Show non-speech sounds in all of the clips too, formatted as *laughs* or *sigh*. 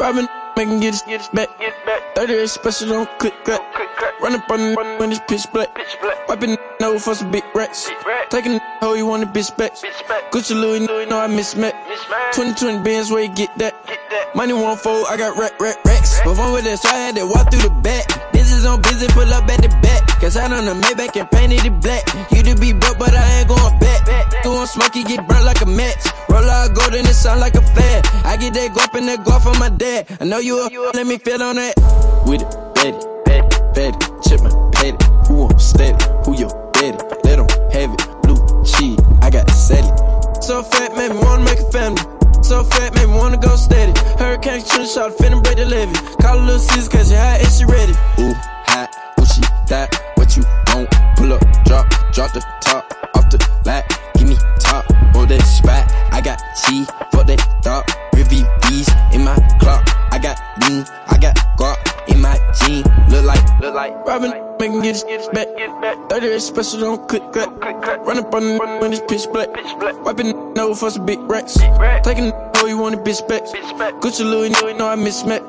Robbing, making get his back. 30 special, don't click cut. Run up on the when it's pitch black. Wiping over for some big racks. Taking the hoe, you want a bitch back. Gucci Louis, know I mismatch. 2020 bands, where you get that? Money won't fold, I got rack, rack, racks. But fun with that, so I had to walk through the back. This is on busy, pull up at the back. Cause I done the Maybach and painted it black. You to be broke, but I ain't going back. Want smoky, get burnt like a match. Roll out gold and it sound like a fad. I get that guap and that guap from my dad. I know you a let me feel on that. With it, daddy, fatty, chipman, patty. Who want steady? Who your daddy? Let them have it. Blue cheese, I got it. So fat, made me wanna make a family. So fat, made me wanna go steady. Hurricane shooting shot, finna break the levee. Call a little Caesar, cause you hot and she ready. Ooh, hot, ooh, she that. What you want? Pull up, drop, drop the top off the lat. Give me that spot. I got T, for that thought. Rivy V's in my clock. I got lean, I got guap in my jean. Look like, look like Robin, making get his back. 30 is special, don't click cut. Run up on the when it's pitch black. Wiping over for some big racks. Taking the hoe, you want bitch back. Gucci Louis, you know I mismatch.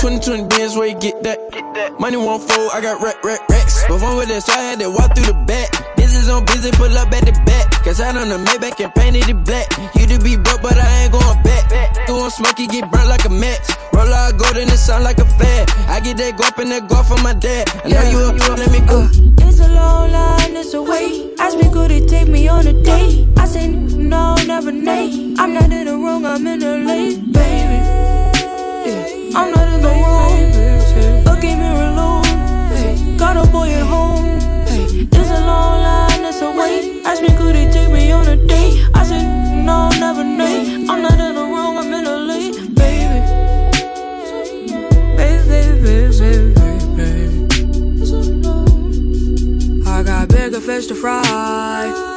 2020 bands, where you get that? Money won't fold, I got rack, rack, racks. Fun with that, so I had to walk through the back. This is on busy, pull up at the back. Cause I done the Maybach and painted it black. You to be broke, but I ain't going back. Want smoky, get burnt like a match. Roll out gold and it sound like a fad. I get that go up and that guap from my dad. I know you up, you up, let me go. Uh, it's a long line, it's a wait. Ask me, could it take me on a date? I say, no, never nay. I'm not in the wrong, I'm in the late, baby. Yeah. I'm not in the wrong. Look at me alone. Got a boy at home. It's a long line, it's a wait. Ask me, could it take me on a date? I said, no, never nay. I'm not in the wrong, I'm in the late, baby. Baby, baby, baby, baby. I got bigger fish to fry.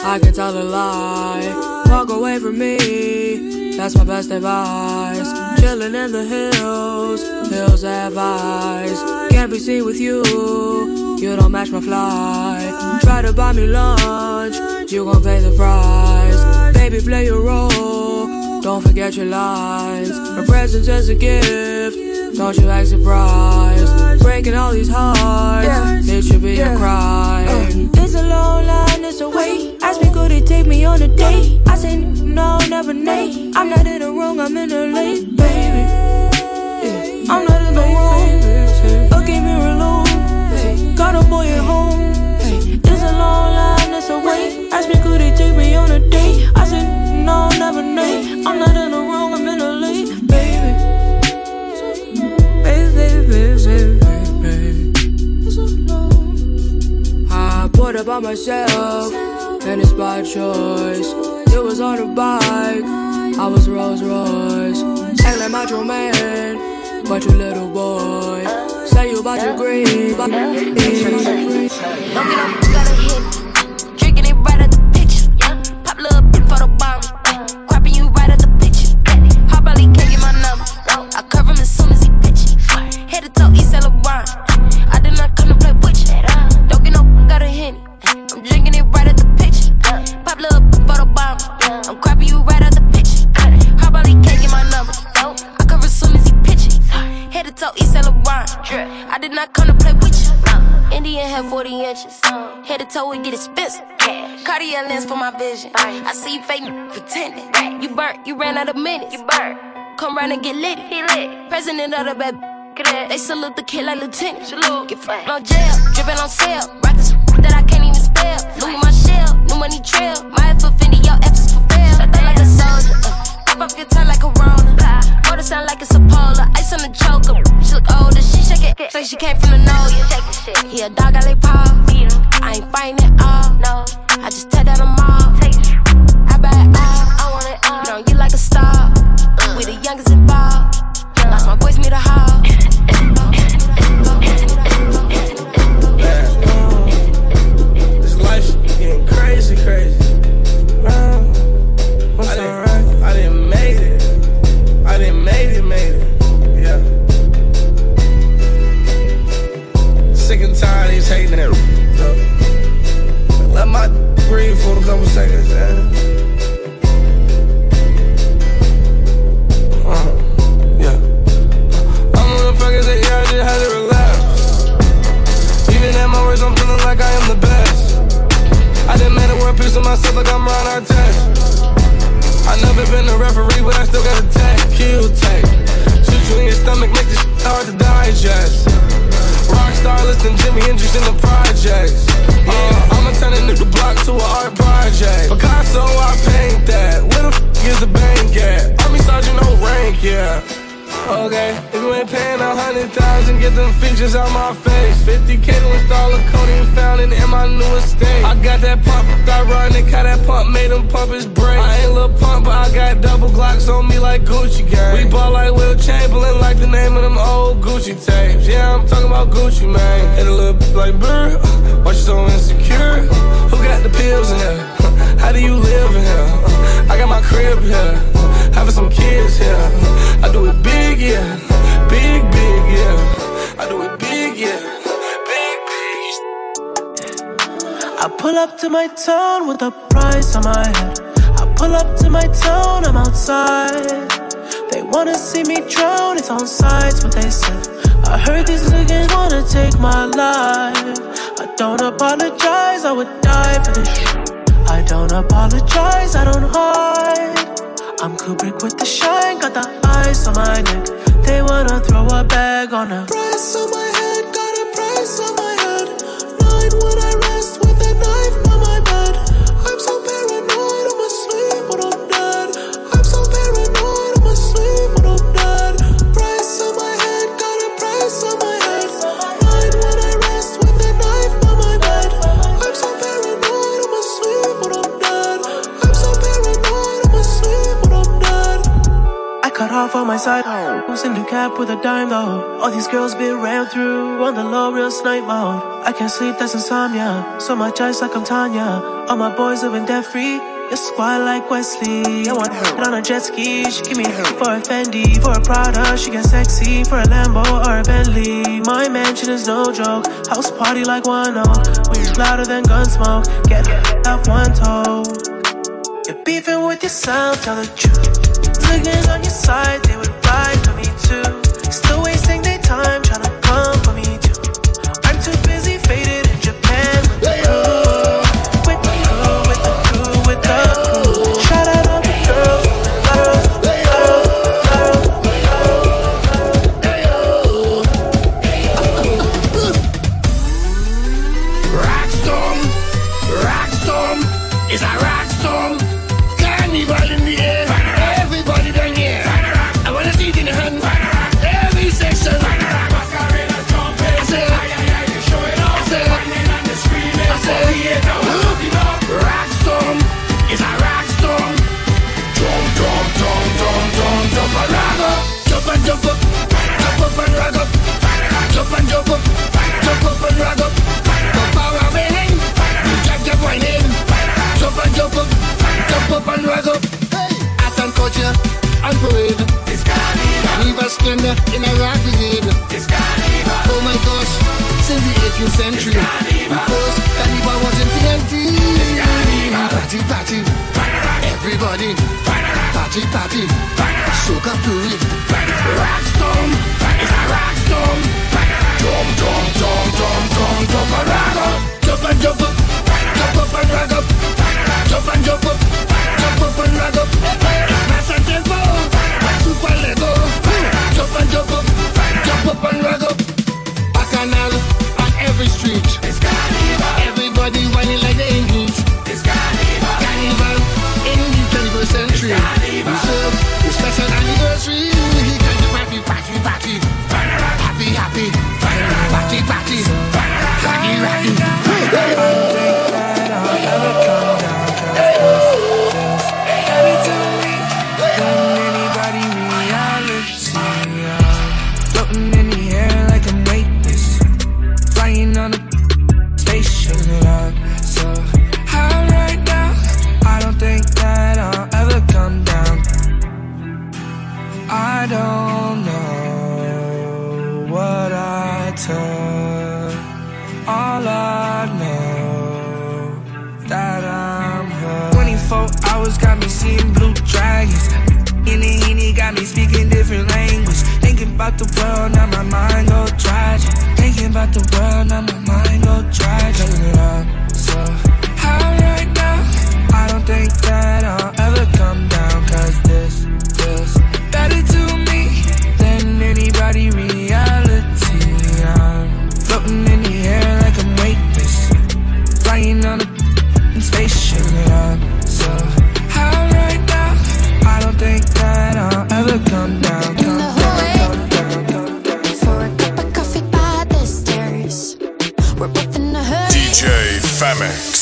I can tell a lie. Walk away from me. That's my best advice. Chilling in the hills, hills have eyes. Can't be seen with you. You don't match my fly. Try to buy me lunch. You gon' pay the price. Baby, play your role. Don't forget your lines. My presence is a gift. Don't you act surprised. Breaking all these hearts. It should be a crime. Uh, it's a long line, it's a wait. Ask me, could it take me on a date? I say, no, never nay. I'm not in the wrong, I'm in the late. I'm not in the. Look at me alone. Got a boy at home. It's a long line, it's a wait. Ask me, could it take me on a date? I said, no, never nay. I'm not in the wrong, I'm in the late, baby. Baby, baby, baby. I bought it by myself, and it's by choice. It was on a bike, I was Rolls Royce. Act like macho man, but you little boy. Say you about your green, but toe, it get expensive. Cartier lens for my vision. I see you fake pretending. You burnt, you ran out of minutes. You burnt. Come round and get lit. He lit. President of the baby. They salute the kid like lieutenant. Salute. Get fucked on jail, dripping on sale. Rockin' some *laughs* that I can't even spell. Louis my shell, new money trail. My F for Fendi, your F is for fail. Shut like a soldier. Uh. Pop off your tongue like a Rona. Motor sound like it's a polar. Ice on the choker. She look older. She shake it. Say she came from the know ya. He a dog, I lay paw. I ain't fighting it all. No. I just tear down them all. I it all. I want it all. Don't you like a star? We the youngest involved. Lost my voice, me the hall. *laughs* nunca me sei dizer like Gucci gang. We ball like Wilt Chamberlain, like the name of them old Gucci tapes. Yeah, I'm talking about Gucci Mane. And a little like brr, why you so insecure? Who got the pills in here? *laughs* How do you live in here? I got my crib here, having some kids here. I do it big, yeah, big, big, yeah. I do it big, yeah. I pull up to my town with a price on my head. I pull up to my town, I'm outside. Wanna see me drown, it's on sides what they said. I heard these niggas wanna take my life. I don't apologize, I would die for this shit. I don't apologize, I don't hide. I'm Kubrick with the shine, got the ice on my neck. They wanna throw a bag on a price on my head, my side. Oh. Who's in the cap with a dime though? All these girls been ran through on the low, real snipe mode. I can't sleep, that's insomnia. So much ice like I'm Tanya. All my boys living debt free. You squad like Wesley. I want her on a jet ski. She give me for a Fendi, for a Prada. She get sexy for a Lambo or a Bentley. My mansion is no joke. House party like one oak. We louder than gun smoke. Get off one toe. You're beefing with yourself, tell the truth. Niggas on your side, Soca language. Thinking about the world, now my mind go tragic. Thinking about the world, now my mind go tragic. Turn it up, so high right now. I don't think that I'll famine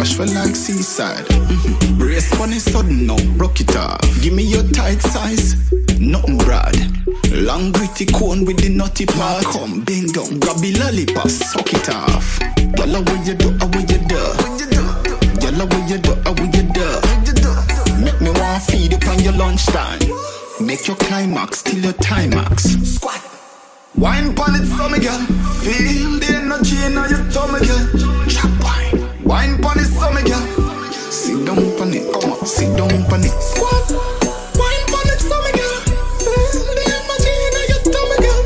Washful like seaside. Mm-hmm. Brace money sudden no, broke it off. Give me your tight size, nothing broad. Long gritty cone with the nutty part. Come bend down, grab the lollipop, suck it off. Yalla what you do, I what you do. Yalla what you do, I will you do. Make me wanna feed upon your lunchtime. Make your climax till your timax. Squat. Wine pon it for me, girl. Feel the energy in your tummy, girl. Chop wine. Wine pon the summer, girl. Sit down pon it, come on. Sit down pon it. Squat. Wine pon it, summer, girl. The energy in your tummy, girl.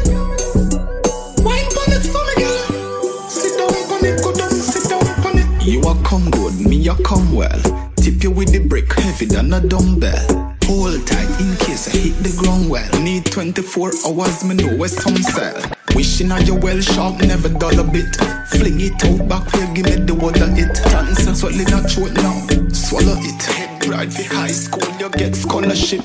Wine pon it, summer, girl. Sit down pon it, go down. Sit down pon it. You are come good, me a come well. Tip you with the brick heavy than a dumbbell. Hold tight in case I hit the ground well. Need 24 hours, me know where some sell. Wishing on your well sharp, never dull a bit. Fling it out back here, give me the water it. Cancer swelling a throat now, swallow it. Head right for high school, you get scholarship.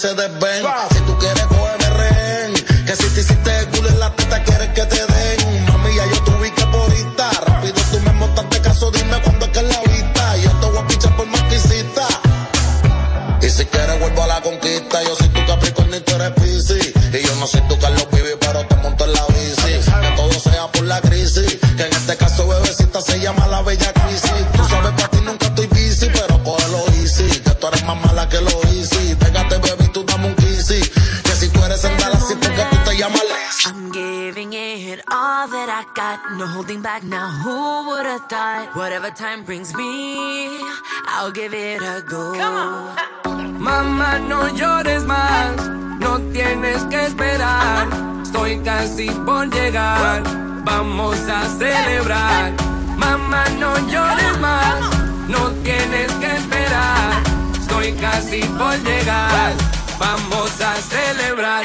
to the bank. Wow. Time brings me, I'll give it a go. Mamá, no llores más, no tienes que esperar. Estoy casi por llegar, vamos a celebrar. Mamá, no llores más, no tienes que esperar. Estoy casi por llegar, vamos a celebrar.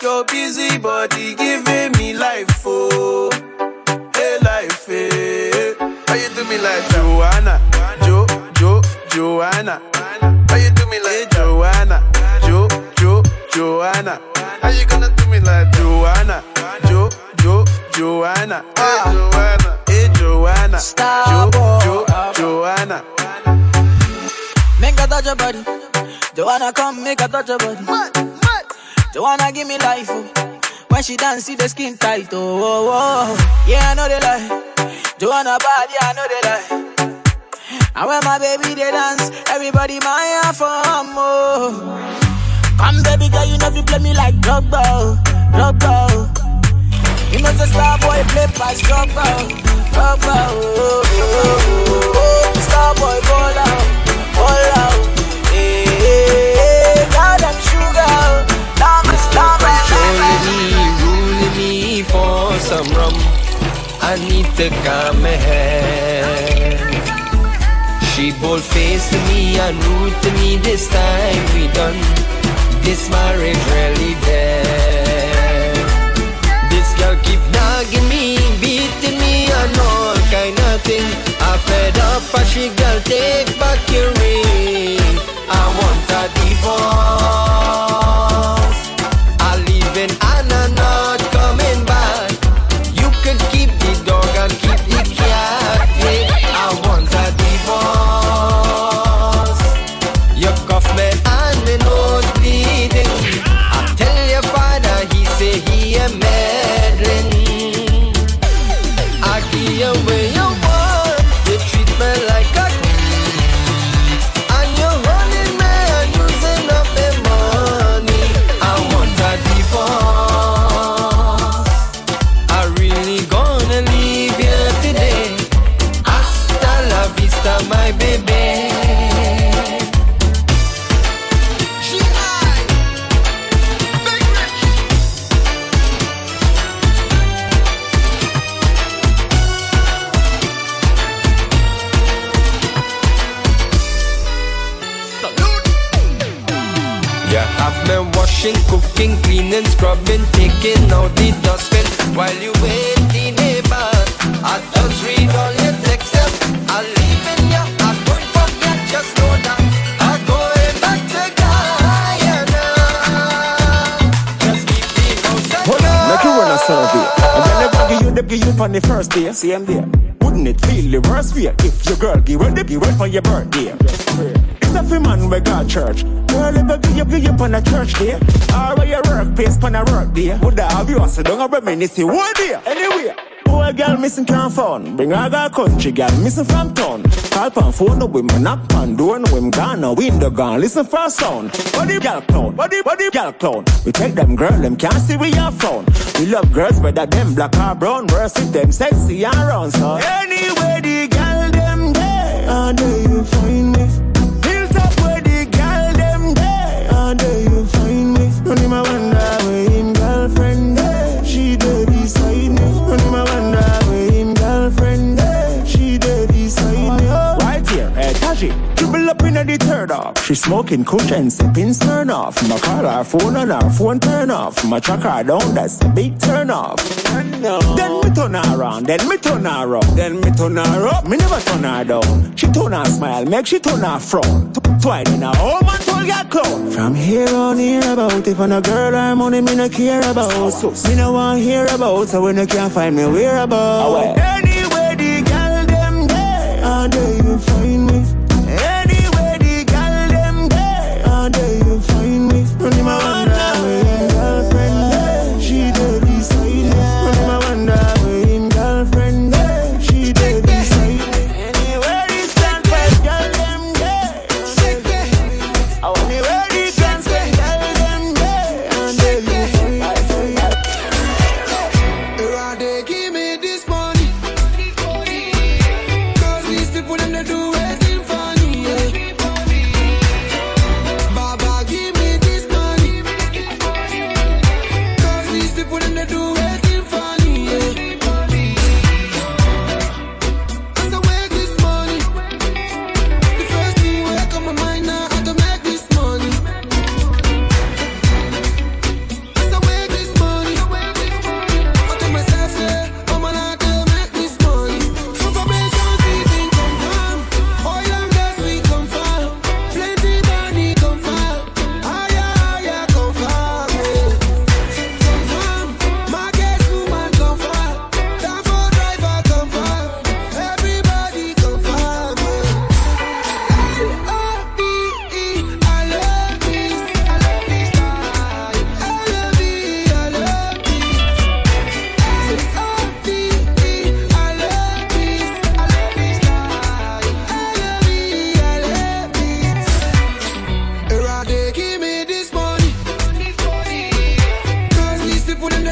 Your busy body giving me life, oh. Hey, life, hey. How you do me like that, Joanna? Jo, Jo, Joanna. How you do me like eh, hey, Joanna? Jo, Jo, Joanna. How you gonna do me like Joanna? Jo, Jo, Joanna. Hey, Joanna. Hey, Joanna. Star jo, jo, Joanna. Make a touch your body. Joanna, come make a touch your body. Joanna, give me life. Oh. When she dance, see the skin tight. Oh, oh, oh. yeah, I know they lie. Joanna bad, yeah, I know they lie. And when my baby they dance, everybody my for oh. more. Come baby girl, you know you play me like Drogba, oh, Drogba. oh. You know the star boy play past Drogba, oh, Drogba. Oh, oh, oh, oh. Star boy ball out, ball out. Hey, hey, hey, God I'm sugar, oh. Me, ruling me for some rum. I need to calm my head. She bold faced me and rude to me this time we done. This marriage really dead. This girl keep nagging me, beating me and all kind of thing. I fed up and she girl take back your ring. I want a divorce. I'm same day. Wouldn't it feel the worst way if your girl give you the give you for your birthday? It's a free man we got church. Girl, if I give you give you on a church day, or where your work place on a work day, would I have you also don't reminisce one day girl missing can't phone. Bring her girl country, girl missing from town. Call pan phone, no women knock pan door, no women gone, no window gone. Listen for a sound. Body girl clown, body body girl clown. We take them girl, them can't see we are phone. We love girls whether them black or brown. Worse if them sexy and round, so anyway the girl them there, how do you find the third off. She smoking kush and sipping turn off. My call her phone and her phone turn off. My track her down, that's a big turn off. Then me turn her around, then me turn her around, then me turn her up. Me never turn her down. She turn her smile, make she turn her frown. Twine in her home and told ya clown. From here on hear about if on a girl or money me no care about. So me no want hear about, so when you can't find me whereabouts. Anyway, the girl them there, how do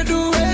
do it.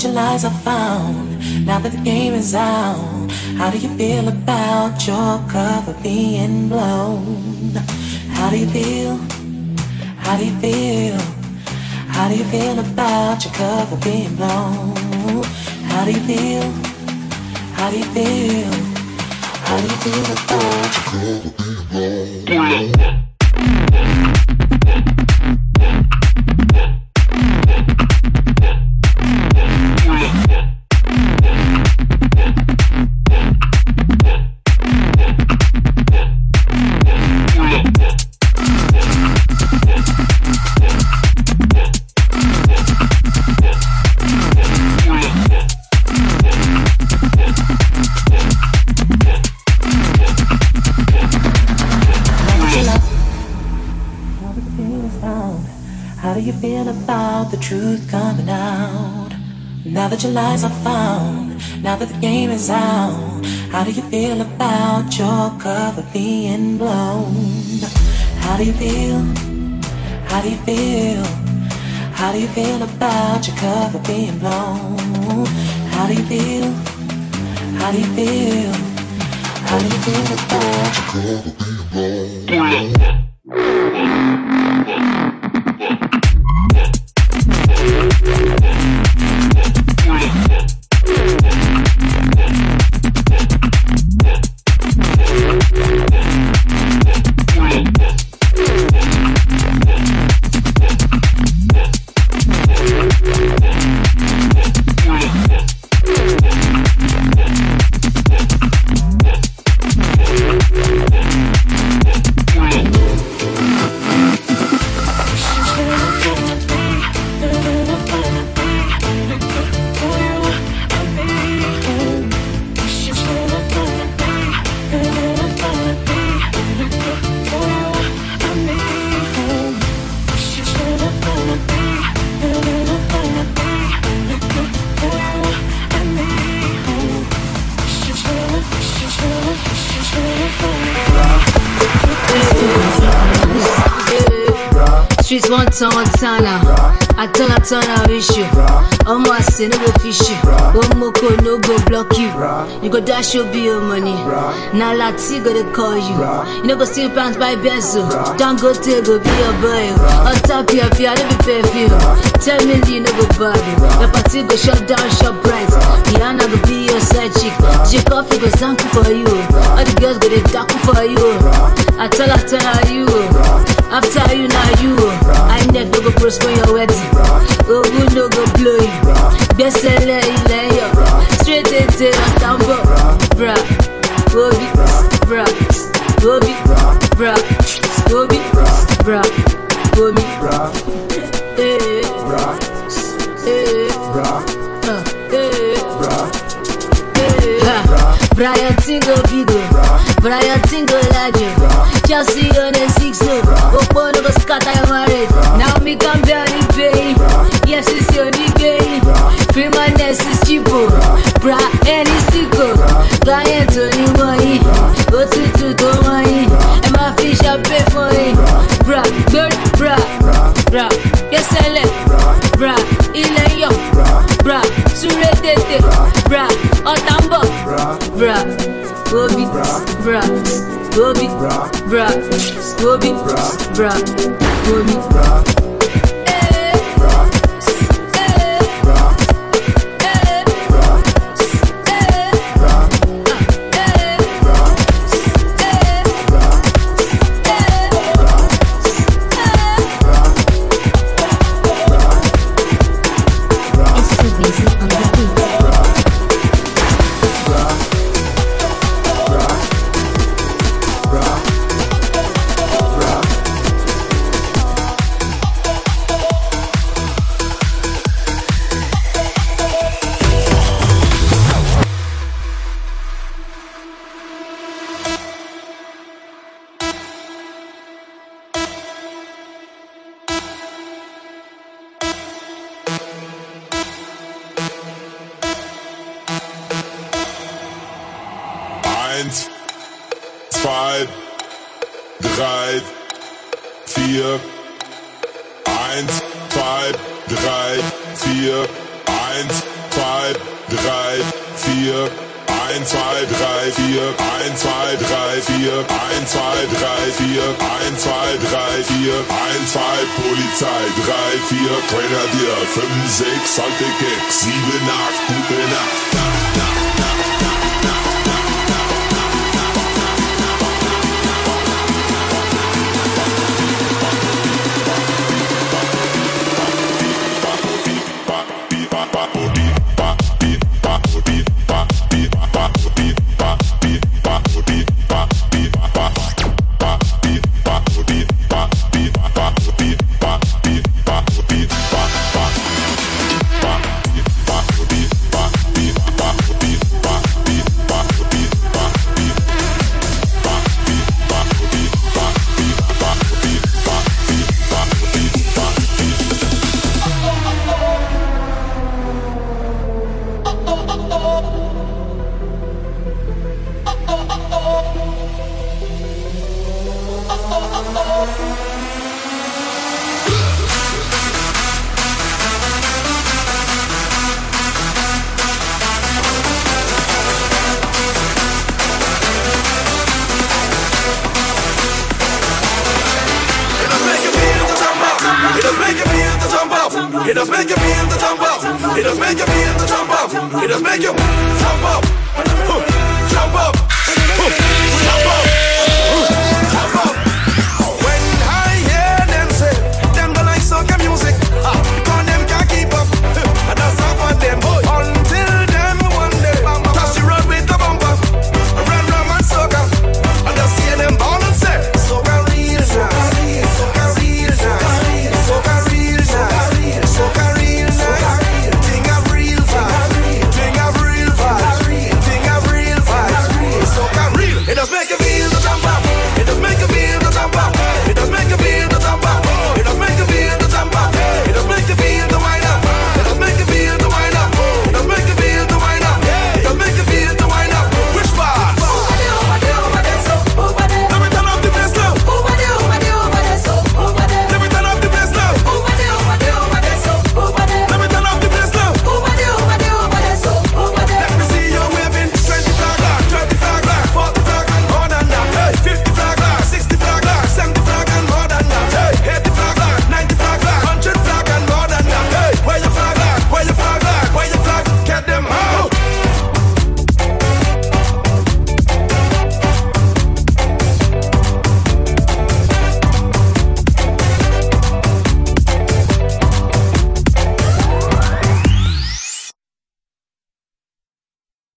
Your lies are found, now that the game is out, how do you feel about your cover being blown? How do you feel? How do you feel? How do you feel about your cover being blown? How do you feel? How do you feel? How do you feel about your cover being blown? Lies are found, now that the game is out, how do you feel about your cover being blown? How do you feel? How do you feel? How do you feel about your cover being blown? How do you feel? How do you feel? How do you feel about your cover being blown? I turn, I wish you. Omo, say no go fish you. Omo, ko no go block you. You go dash your money. Now Lati go to call you. You know go steal pants by. Don't go be your boy. On top your fear, I don't be perfume. Tell me you no go body. Your party go shut down, shop bright. Rihanna go be your side chick. J Coffee go thank you for you. All the girls go they dark for you. I tell, I tell her you. After you, now you. Go prosper your wedding. Oh, good no go blow you. Best seller ilẹ̀ yọ. Straight into àtàǹbọ̀. Bra, Obi, bra, Obi, bra, Obi, bra, Obi. Eh, eh, uh, eh, Ha, Brian Tingo Bigo, Brian Tingo Lajo, Chelsea on Free my nest is cheapo. Bra any sicko. Client only money. Go to to to money. And my fish I pay for it. Bra, bird, bra, bra. Yes, I let. Bra, ilẹ̀ yọ. Bra, sure tete. Bra, ọ̀tàǹbọ̀. Bra, Obi, bra, Obi, bra, Obi, bra, Salte even I.